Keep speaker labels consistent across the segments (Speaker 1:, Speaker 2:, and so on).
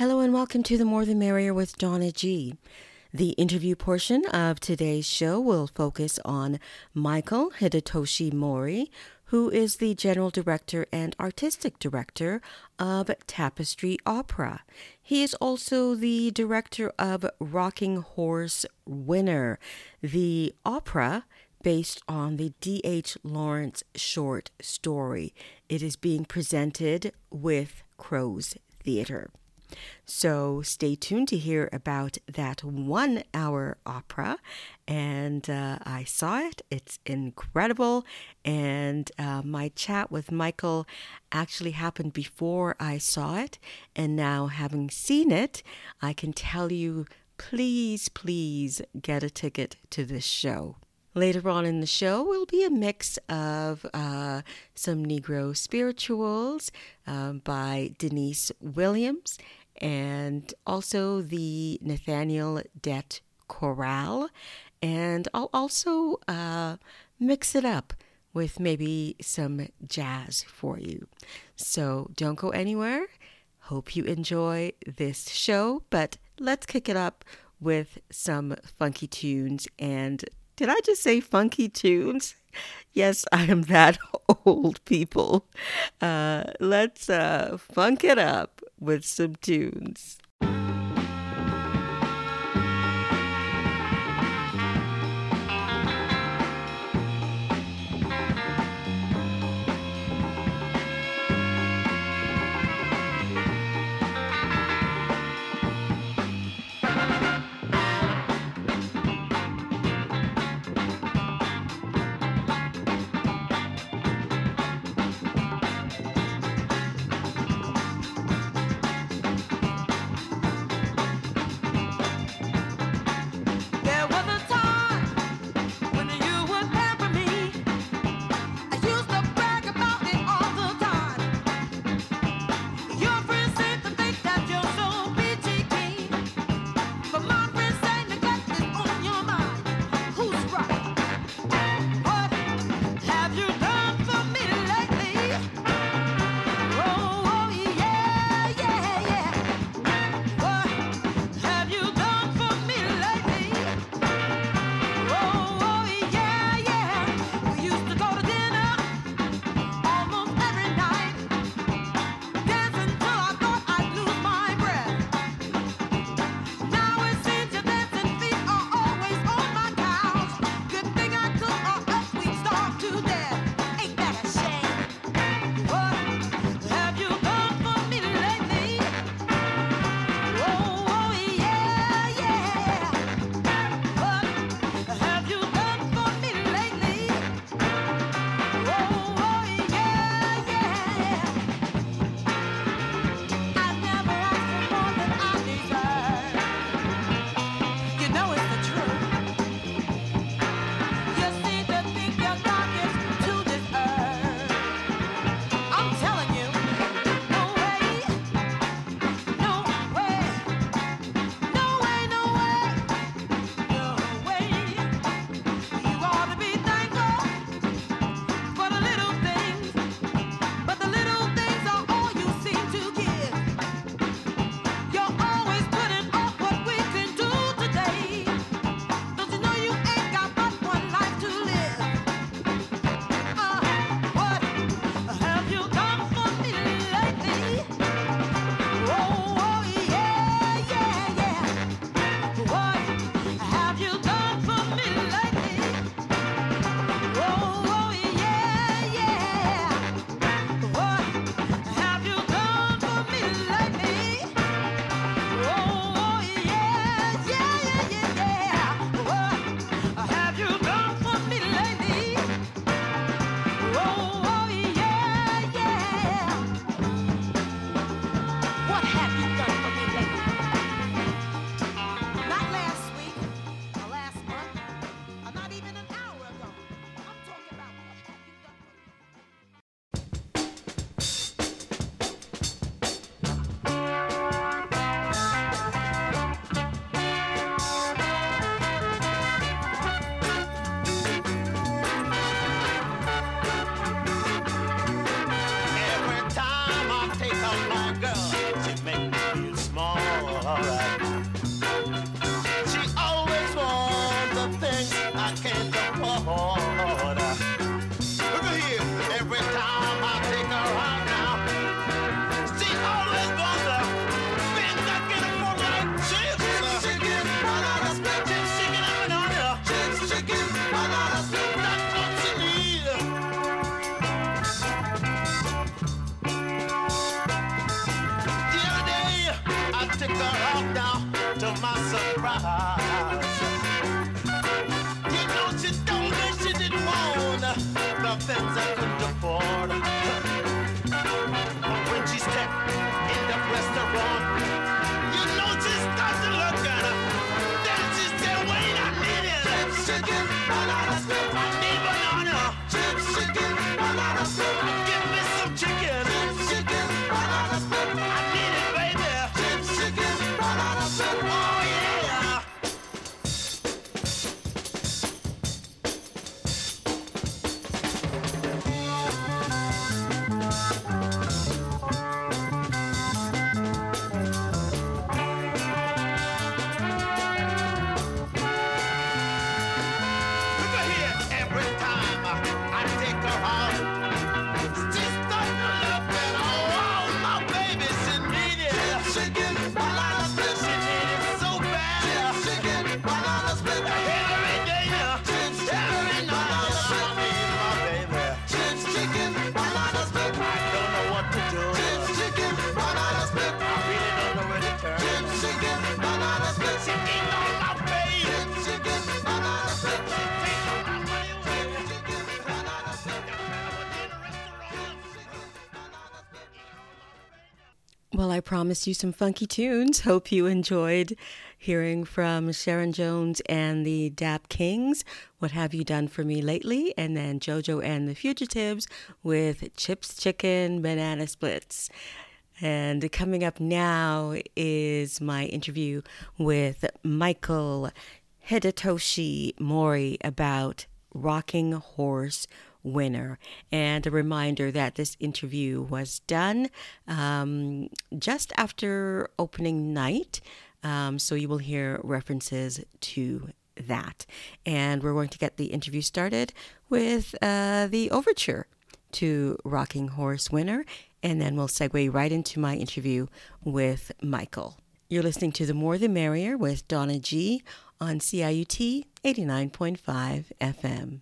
Speaker 1: Hello and welcome to the More the Merrier with Donna G. The interview portion of today's show will focus on Michael Hidetoshi Mori, who is the general director and artistic director of Tapestry Opera. He is also the director of Rocking Horse Winner, the opera based on the D.H. Lawrence short story. It is being presented with Crow's Theatre. So stay tuned to hear about that one hour opera. And uh, I saw it, it's incredible. And uh, my chat with Michael actually happened before I saw it. And now, having seen it, I can tell you please, please get a ticket to this show. Later on in the show will be a mix of uh, some Negro spirituals um, by Denise Williams and also the Nathaniel Dett Chorale. And I'll also uh, mix it up with maybe some jazz for you. So don't go anywhere. Hope you enjoy this show, but let's kick it up with some funky tunes. And did I just say funky tunes? Yes, I am that old, people. Uh, let's uh, funk it up with some tunes. Well, I promised you some funky tunes. Hope you enjoyed hearing from Sharon Jones and the Dap Kings. What have you done for me lately? And then JoJo and the Fugitives with Chips Chicken Banana Splits. And coming up now is my interview with Michael Hidetoshi Mori about Rocking Horse winner. And a reminder that this interview was done um, just after opening night. Um, so you will hear references to that. And we're going to get the interview started with uh, the overture to Rocking Horse Winner. And then we'll segue right into my interview with Michael. You're listening to The More the Merrier with Donna G on CIUT 89.5 FM.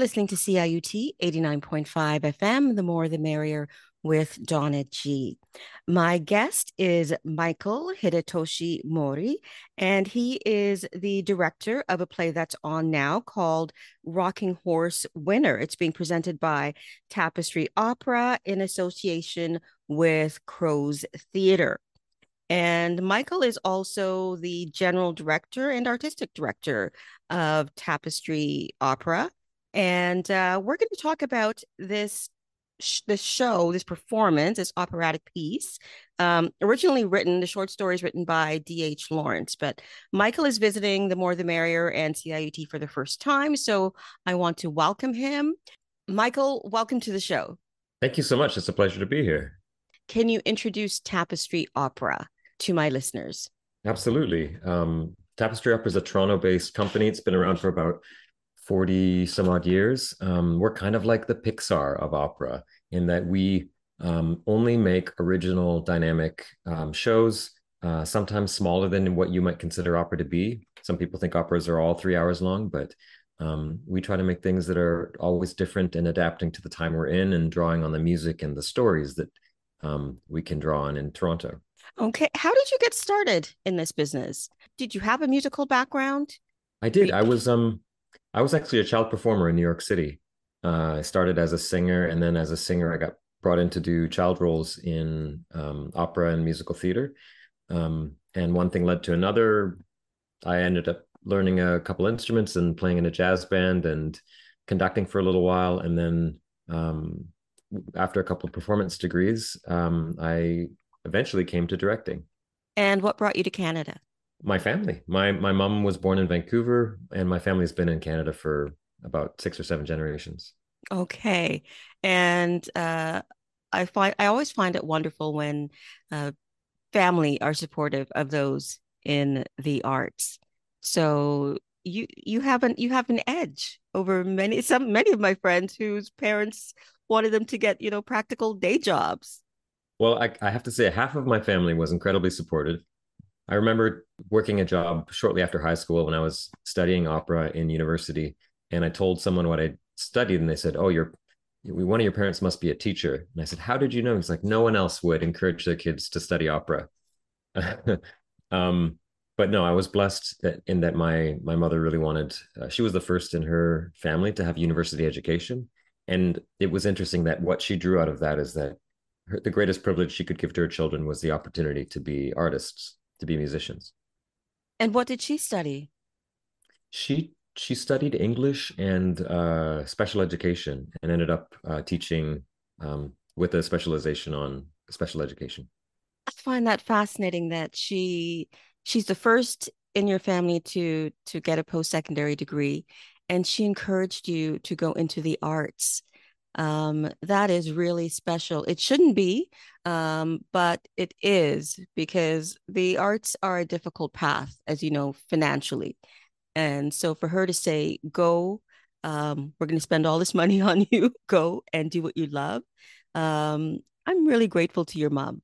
Speaker 1: Listening to CIUT 89.5 FM, the more the merrier with Donna G. My guest is Michael Hidetoshi Mori, and he is the director of a play that's on now called Rocking Horse Winner. It's being presented by Tapestry Opera in association with Crow's Theater. And Michael is also the general director and artistic director of Tapestry Opera and uh, we're going to talk about this sh- this show, this performance, this operatic piece. Um, originally written, the short story is written by D.H. Lawrence, but Michael is visiting the More the Merrier and CIUT for the first time, so I want to welcome him. Michael, welcome to the show.
Speaker 2: Thank you so much. It's a pleasure to be here.
Speaker 1: Can you introduce Tapestry Opera to my listeners?
Speaker 2: Absolutely. Um, Tapestry Opera is a Toronto-based company. It's been around for about 40 some odd years, um, we're kind of like the Pixar of opera in that we um, only make original dynamic um, shows, uh, sometimes smaller than what you might consider opera to be. Some people think operas are all three hours long, but um, we try to make things that are always different and adapting to the time we're in and drawing on the music and the stories that um, we can draw on in Toronto.
Speaker 1: Okay. How did you get started in this business? Did you have a musical background?
Speaker 2: I did. I was um I was actually a child performer in New York City. Uh, I started as a singer, and then as a singer, I got brought in to do child roles in um, opera and musical theater. Um, and one thing led to another. I ended up learning a couple instruments and playing in a jazz band and conducting for a little while. And then um, after a couple of performance degrees, um, I eventually came to directing.
Speaker 1: And what brought you to Canada?
Speaker 2: My family. My my mom was born in Vancouver, and my family's been in Canada for about six or seven generations.
Speaker 1: Okay, and uh, I find I always find it wonderful when uh, family are supportive of those in the arts. So you you have an you have an edge over many some many of my friends whose parents wanted them to get you know practical day jobs.
Speaker 2: Well, I, I have to say, half of my family was incredibly supportive. I remember working a job shortly after high school when I was studying opera in university, and I told someone what I studied, and they said, "Oh, you're one of your parents must be a teacher." And I said, "How did you know?" He's like, "No one else would encourage their kids to study opera." um, but no, I was blessed that, in that my my mother really wanted. Uh, she was the first in her family to have university education, and it was interesting that what she drew out of that is that her, the greatest privilege she could give to her children was the opportunity to be artists, to be musicians.
Speaker 1: And what did she study?
Speaker 2: She she studied English and uh, special education, and ended up uh, teaching um, with a specialization on special education.
Speaker 1: I find that fascinating that she she's the first in your family to to get a post secondary degree, and she encouraged you to go into the arts um, that is really special. It shouldn't be, um, but it is because the arts are a difficult path, as you know, financially. And so for her to say, go, um, we're going to spend all this money on you, go and do what you love. Um, I'm really grateful to your mom.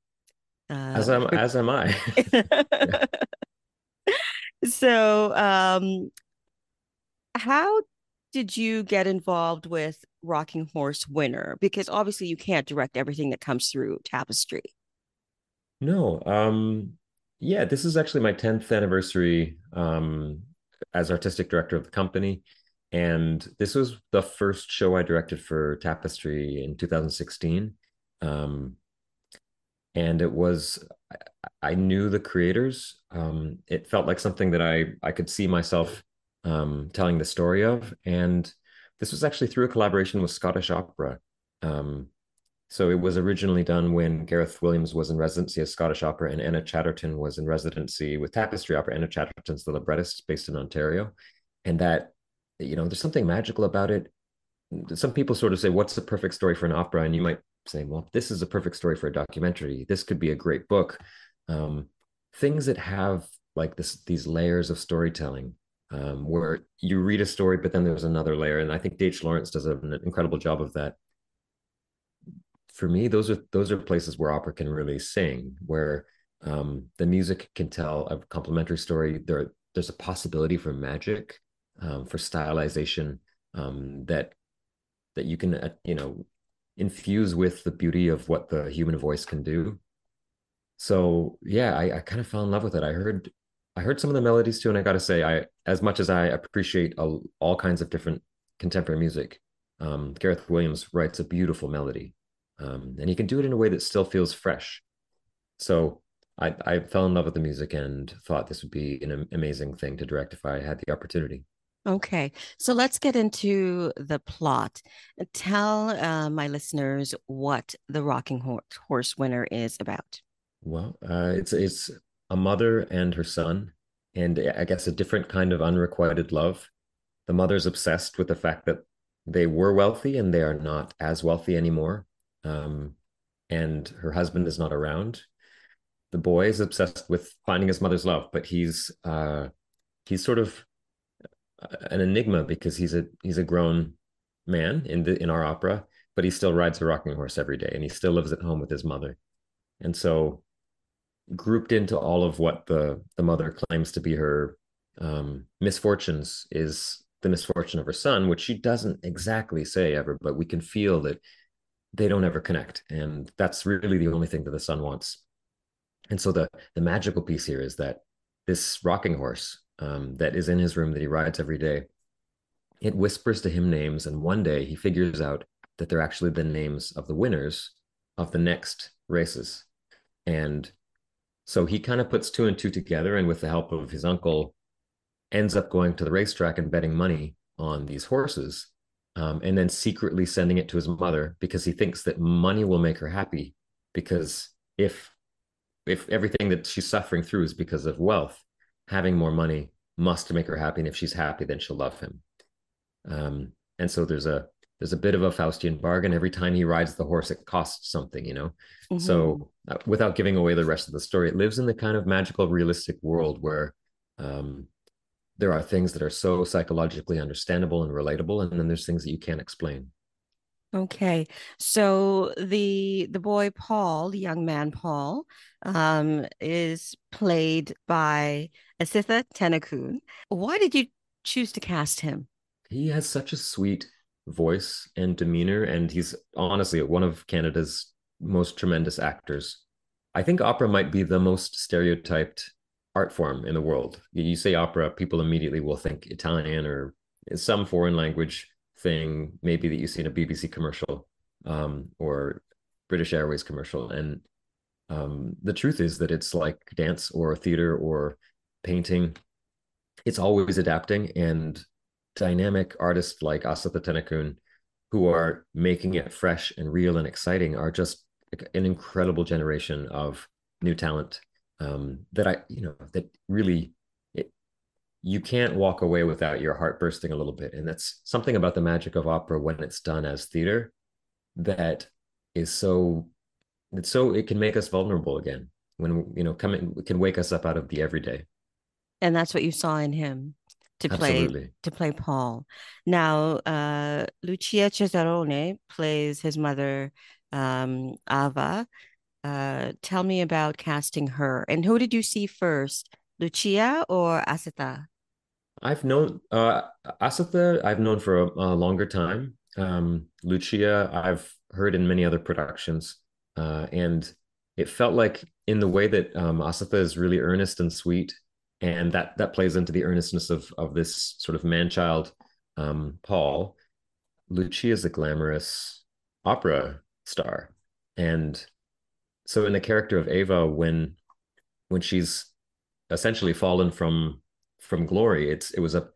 Speaker 2: Uh, as am, for... as am I.
Speaker 1: so, um, how did you get involved with Rocking Horse Winner? Because obviously you can't direct everything that comes through Tapestry.
Speaker 2: No. Um yeah, this is actually my 10th anniversary um as artistic director of the company. And this was the first show I directed for Tapestry in 2016. Um and it was I, I knew the creators. Um it felt like something that I I could see myself um, telling the story of. And this was actually through a collaboration with Scottish Opera. Um, so it was originally done when Gareth Williams was in residency at Scottish Opera and Anna Chatterton was in residency with Tapestry Opera. Anna Chatterton's the librettist based in Ontario. And that, you know, there's something magical about it. Some people sort of say, what's the perfect story for an opera? And you might say, well, this is a perfect story for a documentary. This could be a great book. Um, things that have like this, these layers of storytelling um, where you read a story, but then there's another layer. And I think D.H. Lawrence does an incredible job of that. For me, those are those are places where opera can really sing, where um, the music can tell a complementary story. There, there's a possibility for magic, um, for stylization um, that that you can, uh, you know, infuse with the beauty of what the human voice can do. So yeah, I, I kind of fell in love with it. I heard I heard some of the melodies too, and I got to say, I as much as I appreciate all, all kinds of different contemporary music, um, Gareth Williams writes a beautiful melody, um, and he can do it in a way that still feels fresh. So I, I fell in love with the music and thought this would be an amazing thing to direct if I had the opportunity.
Speaker 1: Okay, so let's get into the plot. Tell uh, my listeners what the Rocking Horse Winner is about.
Speaker 2: Well, uh, it's it's a mother and her son, and I guess a different kind of unrequited love. The mother's obsessed with the fact that they were wealthy and they are not as wealthy anymore. Um, and her husband is not around. The boy is obsessed with finding his mother's love, but he's uh, he's sort of uh, an enigma because he's a he's a grown man in the in our opera, but he still rides a rocking horse every day and he still lives at home with his mother. And so grouped into all of what the the mother claims to be her um, misfortunes is the misfortune of her son, which she doesn't exactly say ever, but we can feel that they don't ever connect, and that's really the only thing that the son wants. And so the the magical piece here is that this rocking horse um, that is in his room that he rides every day, it whispers to him names, and one day he figures out that they're actually the names of the winners of the next races, and so he kind of puts two and two together, and with the help of his uncle, ends up going to the racetrack and betting money on these horses, um, and then secretly sending it to his mother because he thinks that money will make her happy. Because if if everything that she's suffering through is because of wealth, having more money must make her happy, and if she's happy, then she'll love him. Um, and so there's a there's a bit of a Faustian bargain. Every time he rides the horse, it costs something, you know? Mm-hmm. So, uh, without giving away the rest of the story, it lives in the kind of magical, realistic world where um, there are things that are so psychologically understandable and relatable, and then there's things that you can't explain.
Speaker 1: Okay, so the the boy Paul, the young man Paul, um, is played by Asitha Tennakoon. Why did you choose to cast him?
Speaker 2: He has such a sweet voice and demeanor, and he's honestly one of Canada's most tremendous actors. I think opera might be the most stereotyped art form in the world. You say opera, people immediately will think Italian or some foreign language thing, maybe that you see in a BBC commercial um, or British Airways commercial. And um, the truth is that it's like dance or theater or painting. It's always adapting, and dynamic artists like Asitha Tennakoon, who are making it fresh and real and exciting, are just an incredible generation of new talent um, that I, you know, that really you can't walk away without your heart bursting a little bit. And that's something about the magic of opera when it's done as theater that is so it's so it can make us vulnerable again when you know come in, can wake us up out of the everyday.
Speaker 1: And that's what you saw in him to play Absolutely. to play Paul. Now, uh, Lucia Cesarone plays his mother, um, Ava. Uh, tell me about casting her, and who did you see first, Lucia or Asitha?
Speaker 2: I've known uh, Asitha. I've known for a, a longer time. Um, Lucia, I've heard in many other productions, uh, and it felt like in the way that um, Asitha is really earnest and sweet and that that plays into the earnestness of of this sort of man child um, Paul. Lucia is a glamorous opera star, and so in the character of Ava, when when she's essentially fallen from from glory, it's it was a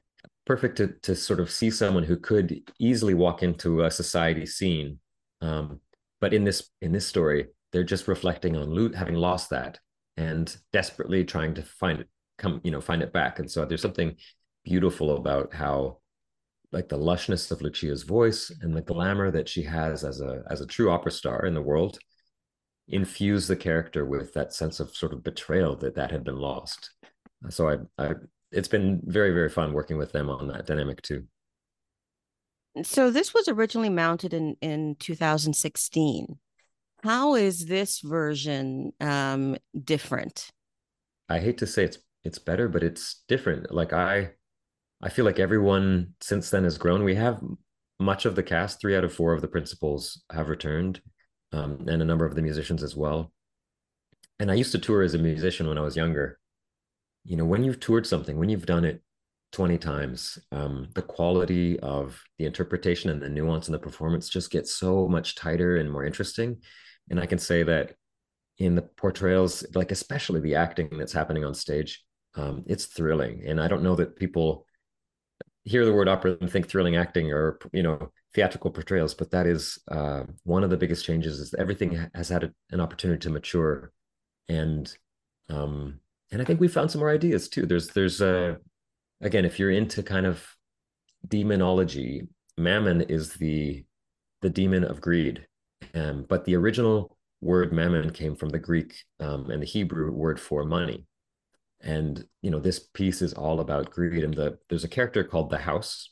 Speaker 2: perfect to to sort of see someone who could easily walk into a society scene, um, but in this in this story, they're just reflecting on loot having lost that and desperately trying to find it come you know find it back. And so there's something beautiful about how like the lushness of lucia's voice and the glamour that she has as a as a true opera star in the world infuse the character with that sense of sort of betrayal that that had been lost. So i i it's been very very fun working with them on that dynamic too.
Speaker 1: So this was originally mounted in in 2016 how is this version um different?
Speaker 2: I hate to say it's it's better, but it's different. Like I, I feel like everyone since then has grown. We have much of the cast, three out of four of the principals have returned, um, and a number of the musicians as well. And I used to tour as a musician when I was younger. You know, when you've toured something, when you've done it 20 times, um, the quality of the interpretation and the nuance and the performance just gets so much tighter and more interesting. And I can say that in the portrayals, like especially the acting that's happening on stage, um, it's thrilling. And I don't know that people hear the word opera and think thrilling acting or you know theatrical portrayals, but that is uh, one of the biggest changes. Is everything has had a, an opportunity to mature, and um, and I think we found some more ideas too. There's there's again, if you're into kind of demonology, Mammon is the the demon of greed, um, but the original word mammon came from the Greek um, and the Hebrew word for money. And you know this piece is all about greed. And the there's a character called the house.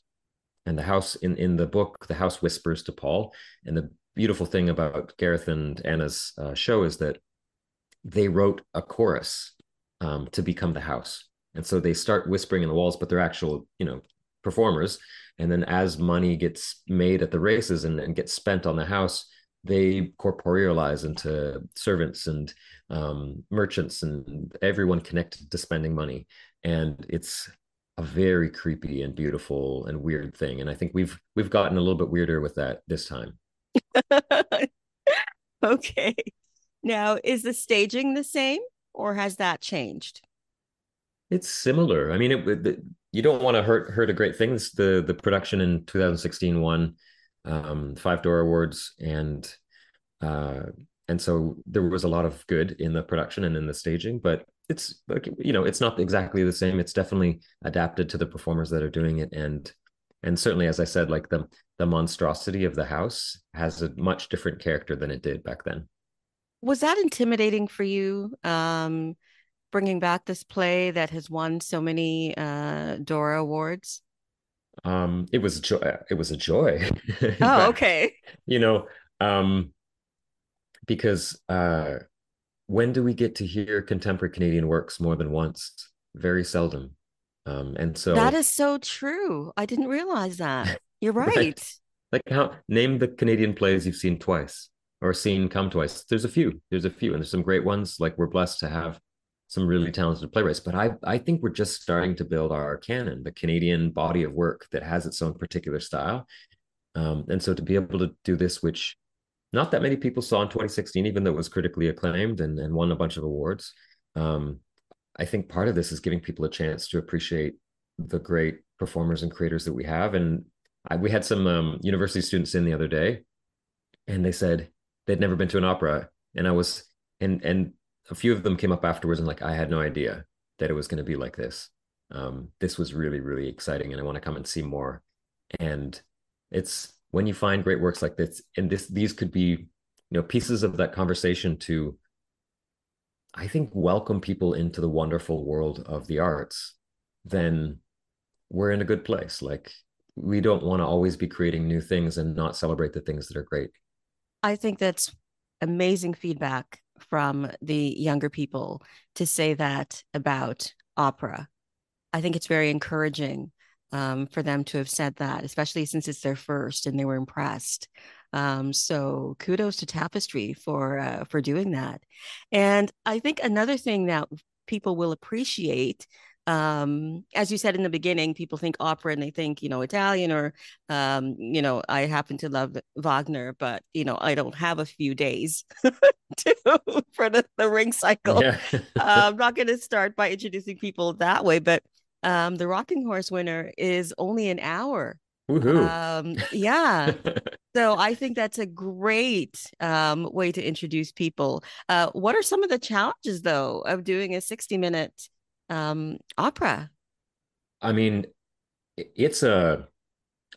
Speaker 2: And the house in in the book the house whispers to paul. And the beautiful thing about gareth and anna's uh, show is that they wrote a chorus um, to become the house. And so they start whispering in the walls but they're actual you know performers. And then as money gets made at the races and, and gets spent on the house they corporealize into servants and um, merchants and everyone connected to spending money. And it's a very creepy and beautiful and weird thing. And i think we've we've gotten a little bit weirder with that this time.
Speaker 1: Okay. Now is the staging the same or has that changed?
Speaker 2: It's similar. I mean it, it you don't want to hurt hurt a great thing. This, the the production in 2016 won um, five Dora awards and uh, and so there was a lot of good in the production and in the staging but it's you know it's not exactly the same. It's definitely adapted to the performers that are doing it. And and certainly as i said like the the monstrosity of the house has a much different character than it did back then.
Speaker 1: Was that intimidating for you um bringing back this play that has won so many uh dora awards
Speaker 2: um it was joy it was a joy
Speaker 1: oh okay
Speaker 2: you know um because uh, when do we get to hear contemporary Canadian works more than once? Very seldom. Um, and so
Speaker 1: that is so true. I didn't realize that. You're right. right.
Speaker 2: Like how name the Canadian plays you've seen twice or seen come twice. There's a few. There's a few, and there's some great ones. Like we're blessed to have some really talented playwrights. But I I think we're just starting to build our canon, the Canadian body of work that has its own particular style. Um, and so to be able to do this, which not that many people saw in 2016, even though it was critically acclaimed and, and won a bunch of awards. Um, I think part of this is giving people a chance to appreciate the great performers and creators that we have. And I, we had some um, university students in the other day, and they said they'd never been to an opera, and I was and and a few of them came up afterwards and like I had no idea that it was going to be like this. Um, this was really really exciting, and I want to come and see more. And it's when you find great works like this, and this these could be, you know, pieces of that conversation to, I think, welcome people into the wonderful world of the arts, then we're in a good place. Like we don't want to always be creating new things and not celebrate the things that are great.
Speaker 1: I think that's amazing feedback from the younger people to say that about opera. I think it's very encouraging um, for them to have said that, especially since it's their first and they were impressed. Um, so kudos to Tapestry for uh, for doing that. And I think another thing that people will appreciate um, as you said in the beginning, people think opera and they think, you know, Italian or, um, you know, I happen to love Wagner, but, you know, I don't have a few days to, for the, the ring cycle. Yeah. uh, I'm not going to start by introducing people that way, but um, the Rocking Horse winner is only an hour. Um, yeah. so I think that's a great um, way to introduce people. Uh, what are some of the challenges, though, of doing a 60 minute um, opera?
Speaker 2: I mean, it's a,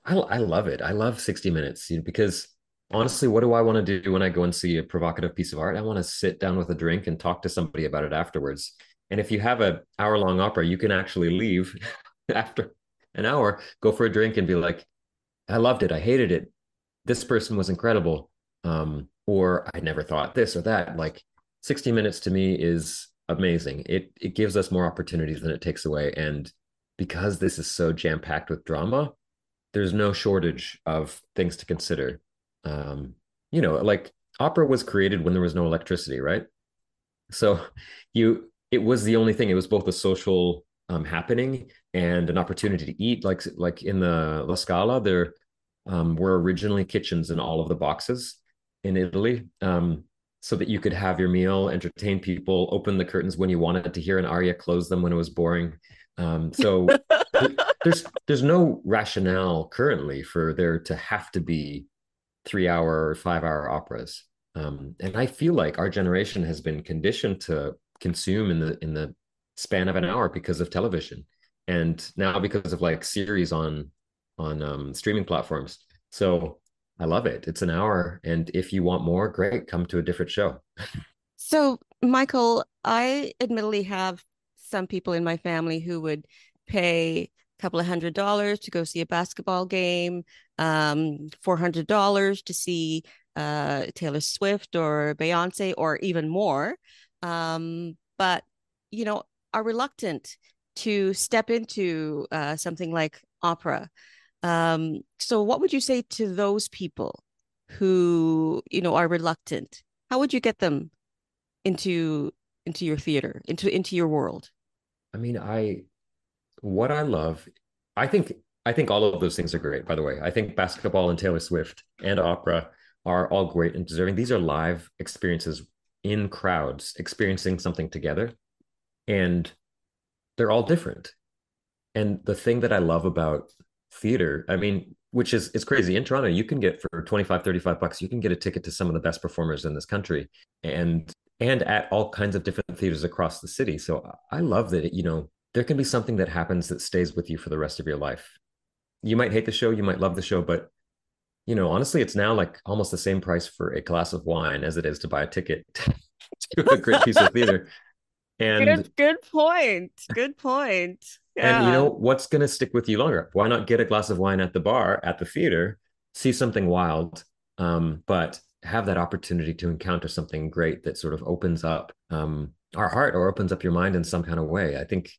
Speaker 2: I, I love it. I love 60 minutes you know, because honestly, what do I want to do when I go and see a provocative piece of art? I want to sit down with a drink and talk to somebody about it afterwards. And if you have an hour long opera, you can actually leave after an hour, go for a drink and be like, I loved it. I hated it. This person was incredible. Um, or I never thought this or that. Like 60 minutes to me is amazing. It it gives us more opportunities than it takes away. And because this is so jam-packed with drama, there's no shortage of things to consider. Um, you know, like opera was created when there was no electricity, right? So you it was the only thing. It was both a social um, happening and an opportunity to eat. Like like in the La Scala, there um, were originally kitchens in all of the boxes in Italy, um, so that you could have your meal, entertain people, open the curtains when you wanted to hear an aria, close them when it was boring. Um, so there's there's no rationale currently for there to have to be three hour or five hour operas. Um, and I feel like our generation has been conditioned to consume in the in the span of an hour because of television and now because of like series on on um, streaming platforms so i love it it's an hour and if you want more great come to a different show
Speaker 1: so michael i admittedly have some people in my family who would pay a couple of hundred dollars to go see a basketball game, um, four hundred dollars to see uh, Taylor Swift or Beyonce or even more. Um, but you know, are reluctant to step into uh, something like opera. Um, so, what would you say to those people who you know are reluctant? How would you get them into into your theater, into into your world?
Speaker 2: I mean, I what I love, I think I think all of those things are great. By the way, I think basketball and Taylor Swift and opera are all great and deserving. These are live experiences in crowds, experiencing something together, and they're all different. And the thing that I love about theater, I mean, which is it's crazy in Toronto, you can get for 25, 35 bucks, you can get a ticket to some of the best performers in this country and and at all kinds of different theaters across the city. So I love that, you know, there can be something that happens that stays with you for the rest of your life. You might hate the show, you might love the show, but you know, honestly, it's now like almost the same price for a glass of wine as it is to buy a ticket to a great piece of theater.
Speaker 1: And good, good point. Good point.
Speaker 2: Yeah. And you know what's going to stick with you longer? Why not get a glass of wine at the bar at the theater, see something wild, um, but have that opportunity to encounter something great that sort of opens up um, our heart or opens up your mind in some kind of way. I think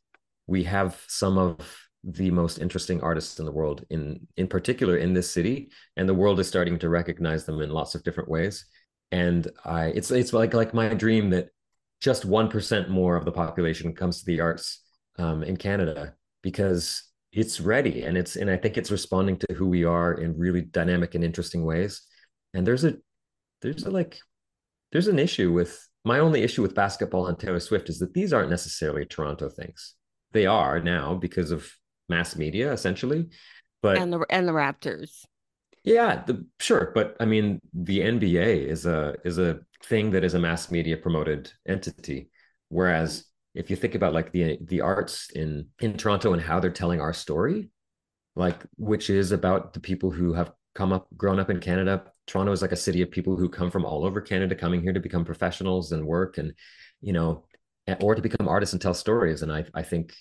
Speaker 2: we have some of the most interesting artists in the world in in particular in this city and the world is starting to recognize them in lots of different ways and i it's it's like like my dream that just 1% more of the population comes to the arts um, in Canada because it's ready and it's and I think it's responding to who we are in really dynamic and interesting ways. And there's a there's a like there's an issue with my only issue with basketball and Taylor Swift is that these aren't necessarily Toronto things. They are now because of mass media essentially. But
Speaker 1: and the and the Raptors.
Speaker 2: Yeah, the, sure, but I mean, the NBA is a is a thing that is a mass media promoted entity, whereas if you think about like the the arts in in Toronto and how they're telling our story, like which is about the people who have come up grown up in Canada. Toronto is like a city of people who come from all over Canada coming here to become professionals and work and you know or to become artists and tell stories and I I think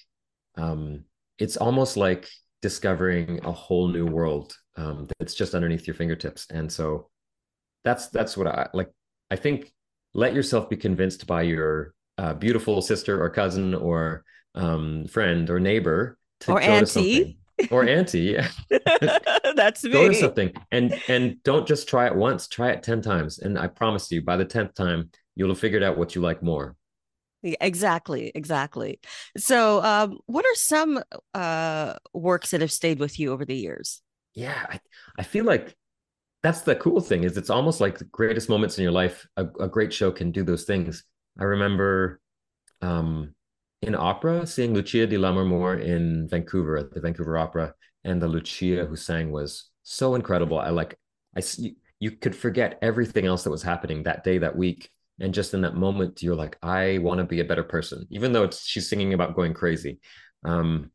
Speaker 2: um it's almost like discovering a whole new world um, that's just underneath your fingertips. And so that's that's what I like. I think let yourself be convinced by your uh, beautiful sister or cousin or um, friend or neighbor
Speaker 1: to or auntie
Speaker 2: or auntie.
Speaker 1: that's me.
Speaker 2: Go to something and and don't just try it once. Try it ten times, and I promise you, by the tenth time, you'll have figured out what you like more.
Speaker 1: Exactly, exactly. So, um, what are some uh, works that have stayed with you over the years?
Speaker 2: Yeah, I, I feel like that's the cool thing is it's almost like the greatest moments in your life. A, a great show can do those things. I remember um, in opera seeing Lucia di Lammermoor in Vancouver at the Vancouver Opera, and the Lucia who sang was so incredible. I like I you, could forget everything else that was happening that day, that week, and just in that moment you're like i want to be a better person even though it's she's singing about going crazy um,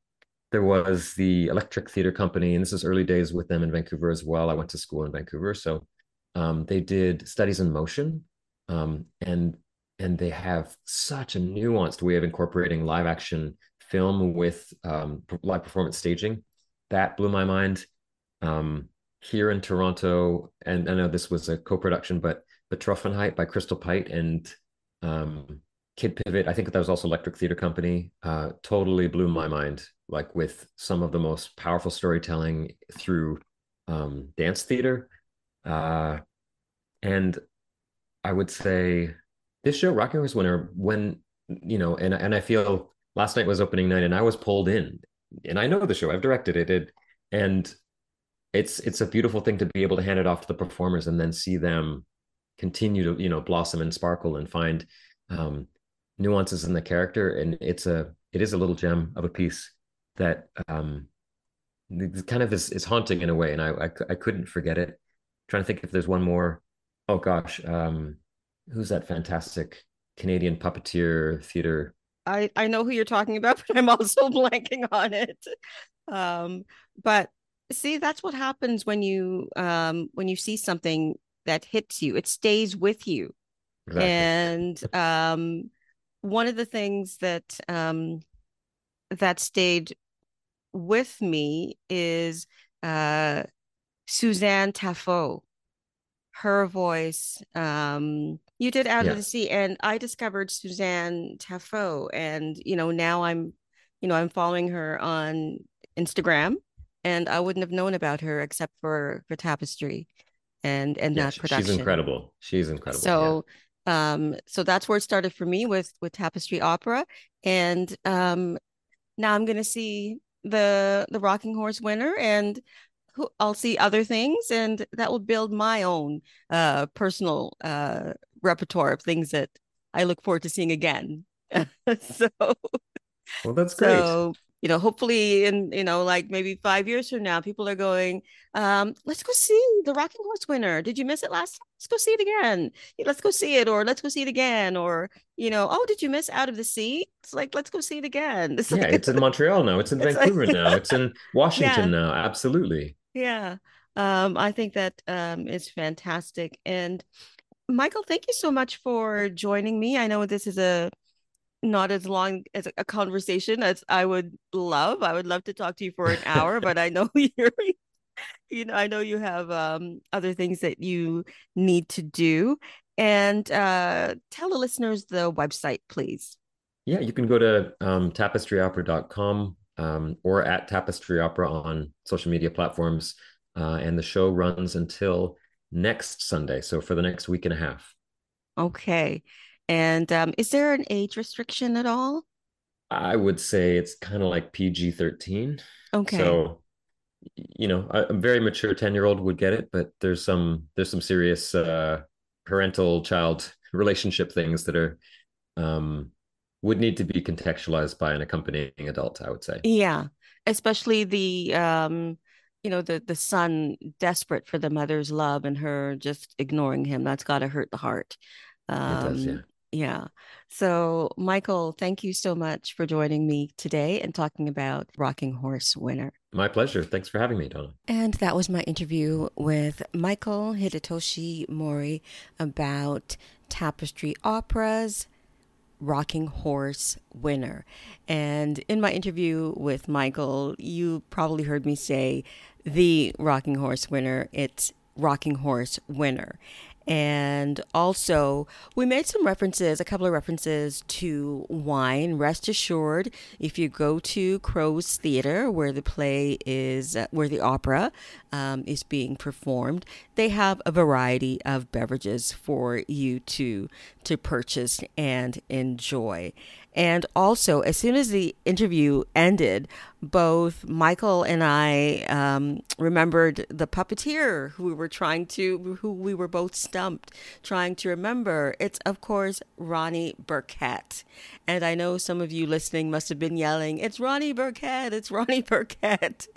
Speaker 2: there was the electric theater company and this is early days with them in vancouver as well i went to school in vancouver so um, they did studies in motion um, and and they have such a nuanced way of incorporating live action film with um, live performance staging that blew my mind um, here in toronto and i know this was a co-production but Betroffenheit by Crystal Pite and um, Kidd Pivot. I think that was also Electric Theater Company. Uh, totally blew my mind, like with some of the most powerful storytelling through um, dance theater. Uh, and I would say this show, Rocking Horse Winner, when you know, and and I feel last night was opening night, and I was pulled in, and I know the show. I've directed it, it and it's it's a beautiful thing to be able to hand it off to the performers and then see them continue to you know blossom and sparkle and find um, nuances in the character. And it's a it is a little gem of a piece that um kind of is, is haunting in a way. And I, I i couldn't forget it. Trying to think if there's one more. Oh gosh um who's that fantastic canadian puppeteer theater
Speaker 1: i i know who you're talking about but i'm also blanking on it um but see that's what happens when you um when you see something that hits you it stays with you exactly. and um one of the things that um, that stayed with me is uh, Suzanne Taffot. Her voice. Um, you did Out yeah. of the Sea, and I discovered Suzanne Taffot, and you know now I'm, you know, I'm following her on Instagram, and I wouldn't have known about her except for for Tapestry, and and yeah, that production.
Speaker 2: She's incredible. She's incredible.
Speaker 1: So. Yeah. Um, so that's where it started for me with with Tapestry Opera, and um, now I'm going to see the the Rocking Horse winner, and who, I'll see other things, and that will build my own uh, personal uh, repertoire of things that I look forward to seeing again. so,
Speaker 2: well, that's great. So,
Speaker 1: you know, hopefully in, you know, like maybe five years from now, people are going, um, let's go see the Rocking Horse winner. Did you miss it last time? Let's go see it again. Let's go see it, or let's go see it again. Or, you know, oh, did you miss Out of the Sea? It's like, let's go see it again.
Speaker 2: It's yeah, like, it's in Montreal now. It's in it's Vancouver like, now. It's in Washington yeah. now. Absolutely.
Speaker 1: Yeah. Um, I think that um, is fantastic. And Michael, thank you so much for joining me. I know this is a not as long as a conversation as I would love. I would love to talk to you for an hour, but I know you're you know, I know you have um, other things that you need to do. And uh, tell the listeners the website, please.
Speaker 2: Yeah, you can go to um, tapestryopera.com um, or at Tapestry Opera on social media platforms. Uh, and the show runs until next Sunday. So for the next week and a half.
Speaker 1: Okay. And um, is there an age restriction at all?
Speaker 2: I would say it's kind of like PG 13.
Speaker 1: Okay.
Speaker 2: So, you know, a, very mature 10 year old would get it, but there's some, there's some serious uh, parental child relationship things that are, um, would need to be contextualized by an accompanying adult, I would say.
Speaker 1: Yeah. Especially the, um, you know the the son desperate for the mother's love and her just ignoring him that's got to hurt the heart
Speaker 2: um, it does, yeah. Um,
Speaker 1: yeah. So, Michael, thank you so much for joining me today and talking about Rocking Horse Winner.
Speaker 2: My pleasure. Thanks for having me, Donna.
Speaker 1: And that was my interview with Michael Hidetoshi Mori about Tapestry Opera's Rocking Horse Winner. And in my interview with Michael, you probably heard me say the Rocking Horse Winner. It's Rocking Horse Winner. And also, we made some references, a couple of references to wine. Rest assured, if you go to Crow's Theatre, where the play is, where the opera um, is being performed, they have a variety of beverages for you to to purchase and enjoy. And also, as soon as the interview ended, both Michael and I um, remembered the puppeteer who we were trying to, who we were both stumped trying to remember. It's, of course, Ronnie Burkett. And I know some of you listening must have been yelling, It's Ronnie Burkett! It's Ronnie Burkett!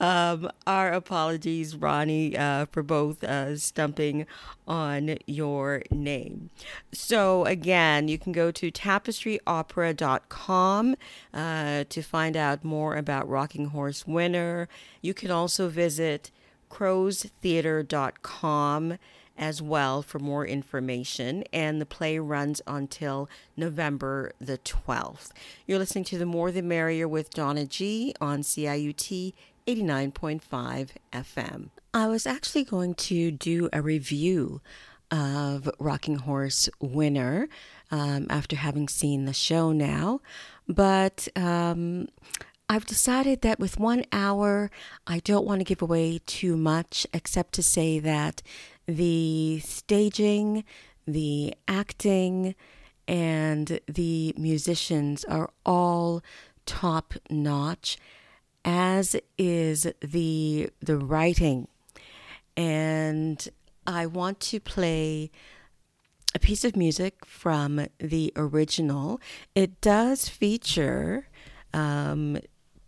Speaker 1: Um, our apologies, Ronnie, uh, for both uh, stumping on your name. So, again, you can go to tapestryopera.com uh, to find out more about Rocking Horse Winner. You can also visit crowstheatre.com as well for more information. And the play runs until November the 12th. You're listening to The More the Merrier with Donna G on CIUT 89.5 FM. I was actually going to do a review of Rocking Horse Winner um, after having seen the show now, but um, I've decided that with one hour, I don't want to give away too much, except to say that the staging, the acting, and the musicians are all top notch, as is the the writing. And I want to play a piece of music from the original. It does feature um,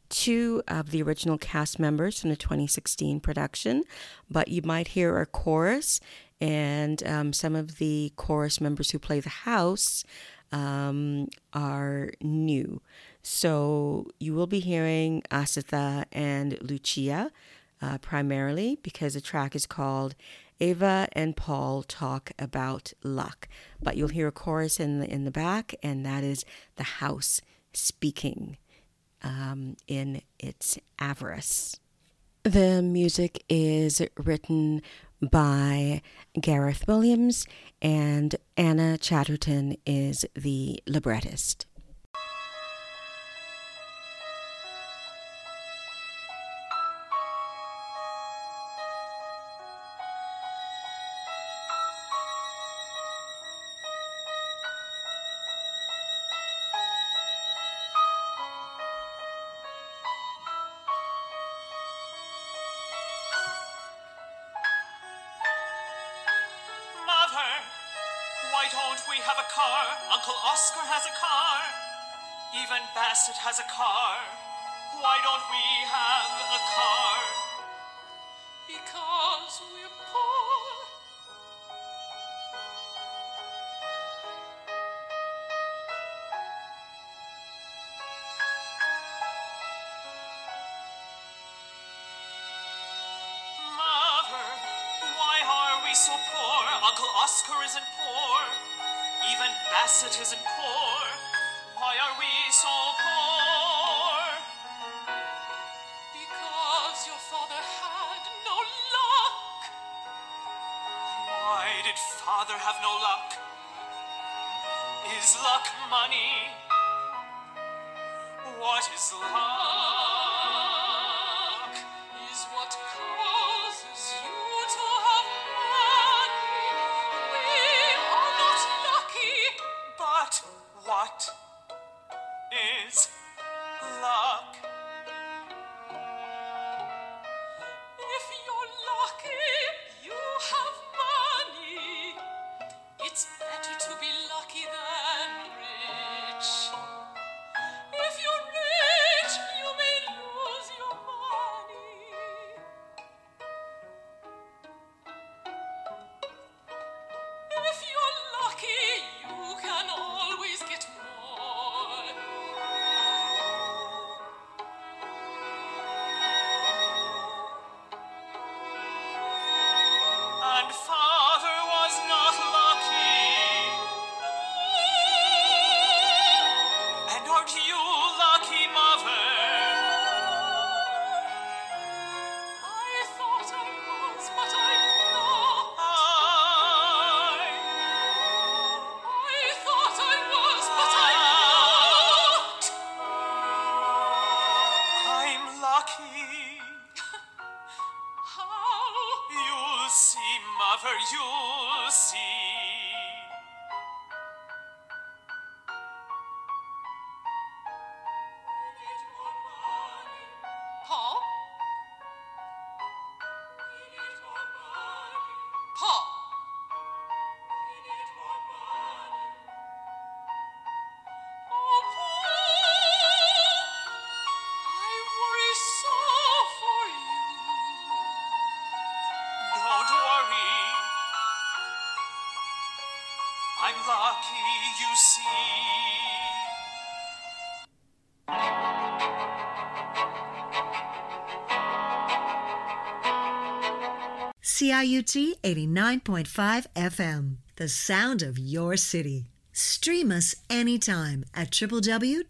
Speaker 1: two of the original cast members from the 2016 production, but you might hear a chorus, and um, some of the chorus members who play the house um, are new. So you will be hearing Asitha and Lucia uh, primarily because the track is called
Speaker 3: Ava and Paul talk about luck, but you'll hear a chorus in the in the back, and that is the house speaking um, in its avarice. The music is written by Gareth Williams, and Anna Chatterton is the librettist.
Speaker 4: that has a car, why don't we have a car?
Speaker 3: Because we're poor.
Speaker 4: Mother, why are we so poor? Uncle Oscar isn't poor. Even Bassett isn't poor. Why are we so poor?
Speaker 3: Because your father had no luck.
Speaker 4: Why did father have no luck? Is luck money? What is luck?
Speaker 5: CIUT 89.5 FM, the sound of your city. Stream us anytime at www.ciut.fm.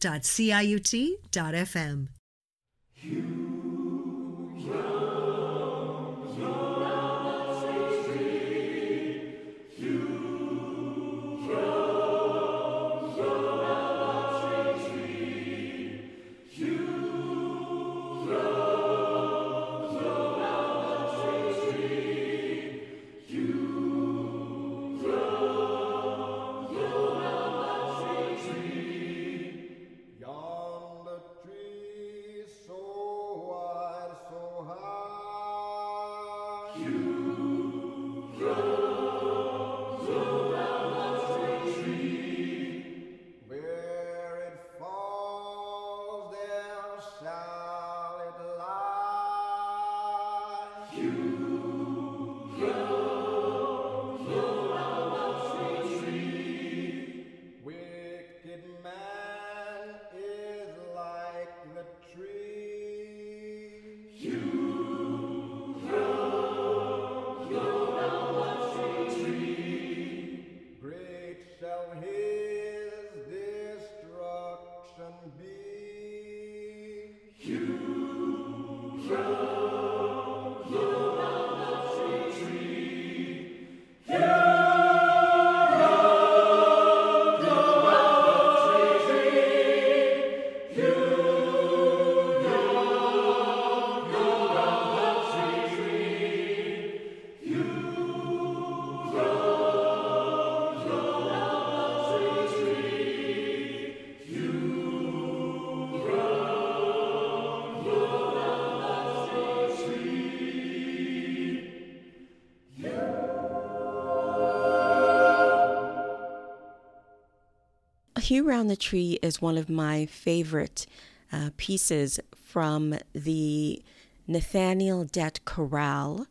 Speaker 1: Hugh Round the Tree is one of my favorite uh, pieces from the Nathaniel Dett Chorale.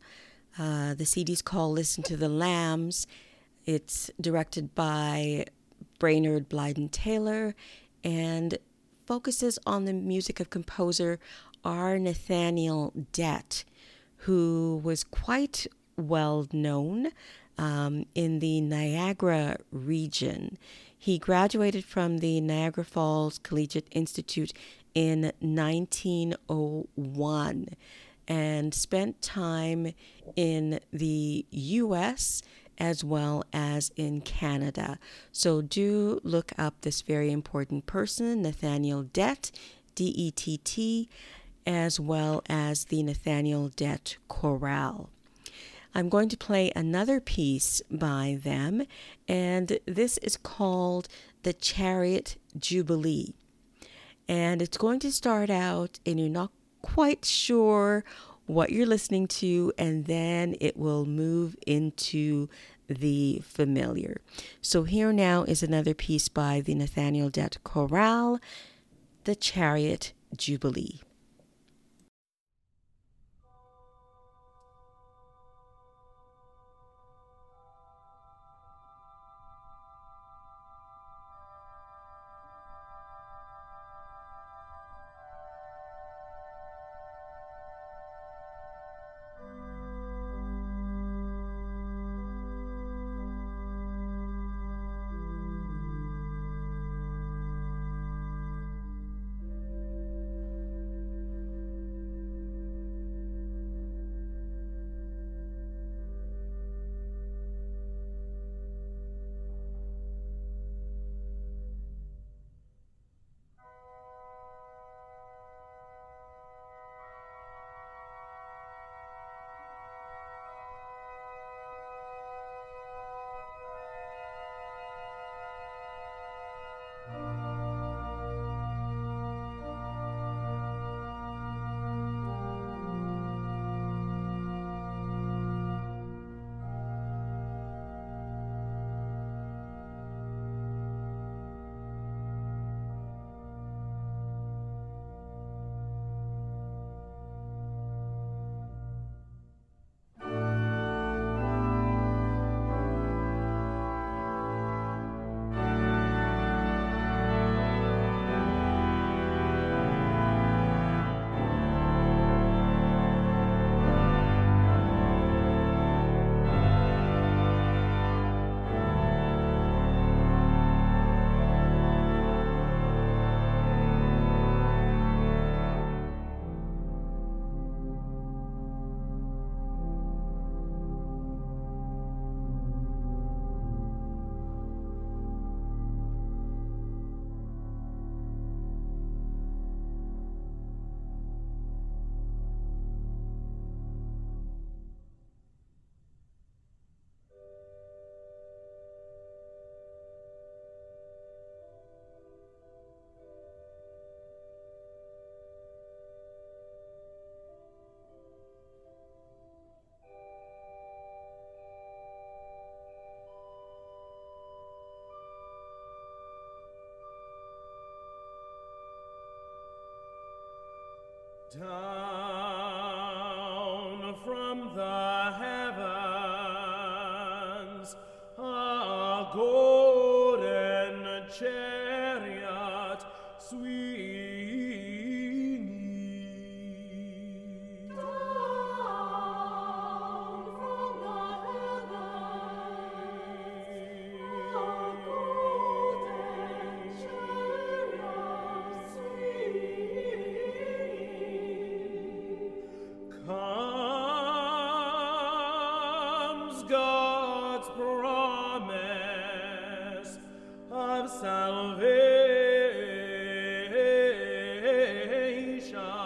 Speaker 1: Uh, the CD's called Listen to the Lambs. It's directed by Brainerd Blyden Taylor and focuses on the music of composer R. Nathaniel Dett, who was quite well known um, in the Niagara region. He graduated from the Niagara Falls Collegiate Institute in 1901 and spent time in the US as well as in Canada. So do look up this very important person, Nathaniel Dett, D E T T, as well as the Nathaniel Dett Chorale. I'm going to play another piece by them, and this is called The Chariot Jubilee. And it's going to start out, and you're not quite sure what you're listening to, and then it will move into the familiar. So, here now is another piece by the Nathaniel Dett Chorale, The Chariot Jubilee.
Speaker 6: Salvation.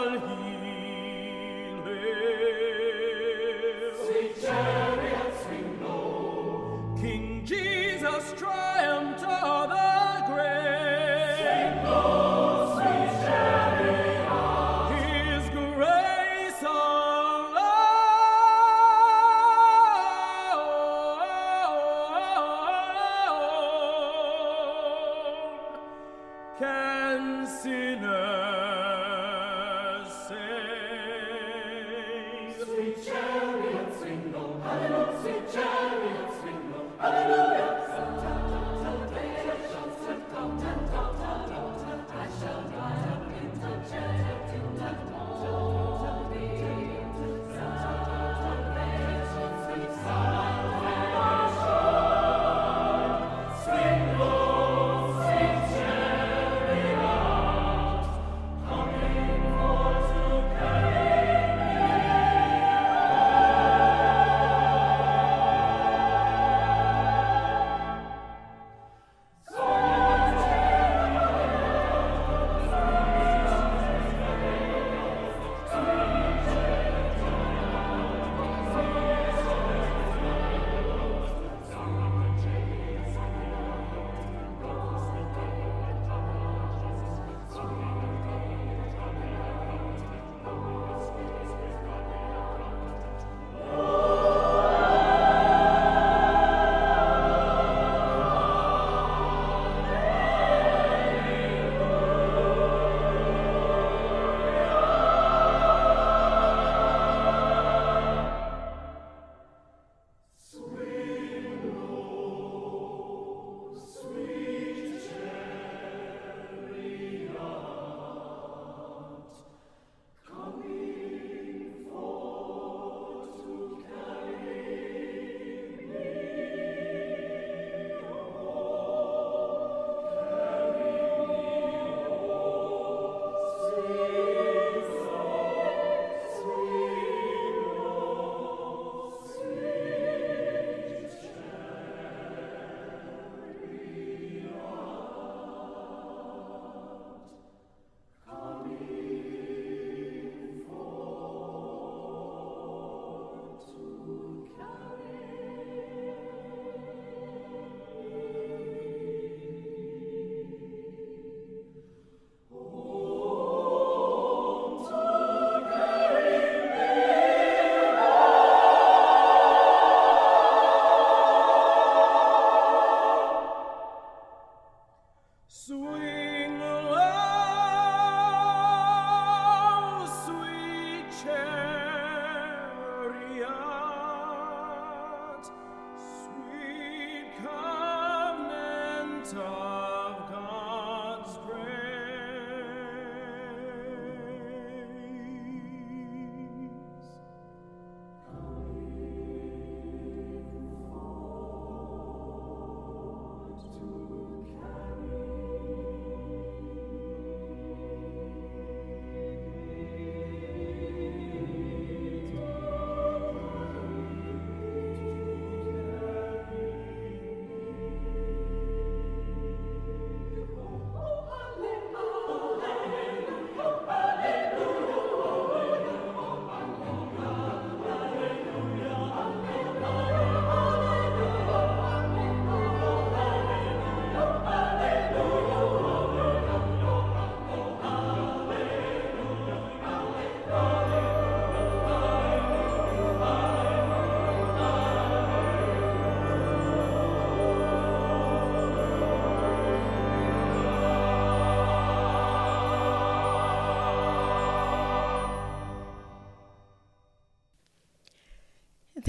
Speaker 6: al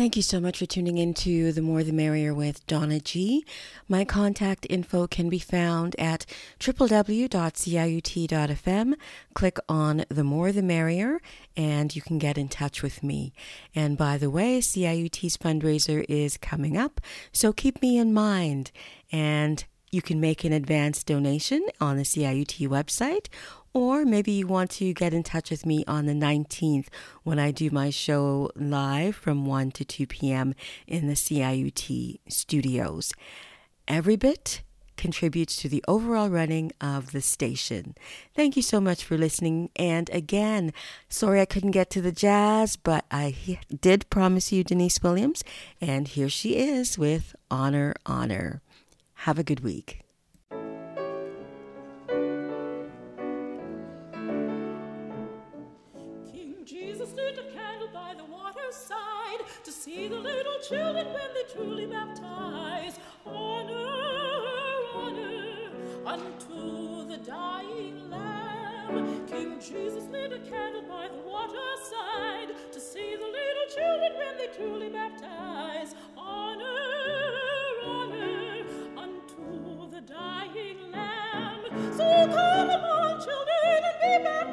Speaker 1: Thank you so much for tuning in to The More the Merrier with Donna G. My contact info can be found at www.ciut.fm. Click on The More the Merrier and you can get in touch with me. And by the way, CIUT's fundraiser is coming up, so keep me in mind. And you can make an advance donation on the CIUT website, or maybe you want to get in touch with me on the 19th when I do my show live from 1 to 2 p.m. in the CIUT studios. Every bit contributes to the overall running of the station. Thank you so much for listening. And again, sorry I couldn't get to the jazz, but I did promise you Denise Williams, and here she is with Honor, Honor. Have a good week.
Speaker 3: See the little children when they truly baptize. Honor, honor unto the dying Lamb. King Jesus lit a candle by the waterside to see the little children when they truly baptize. Honor, honor unto the dying Lamb. So come along, children, and be baptized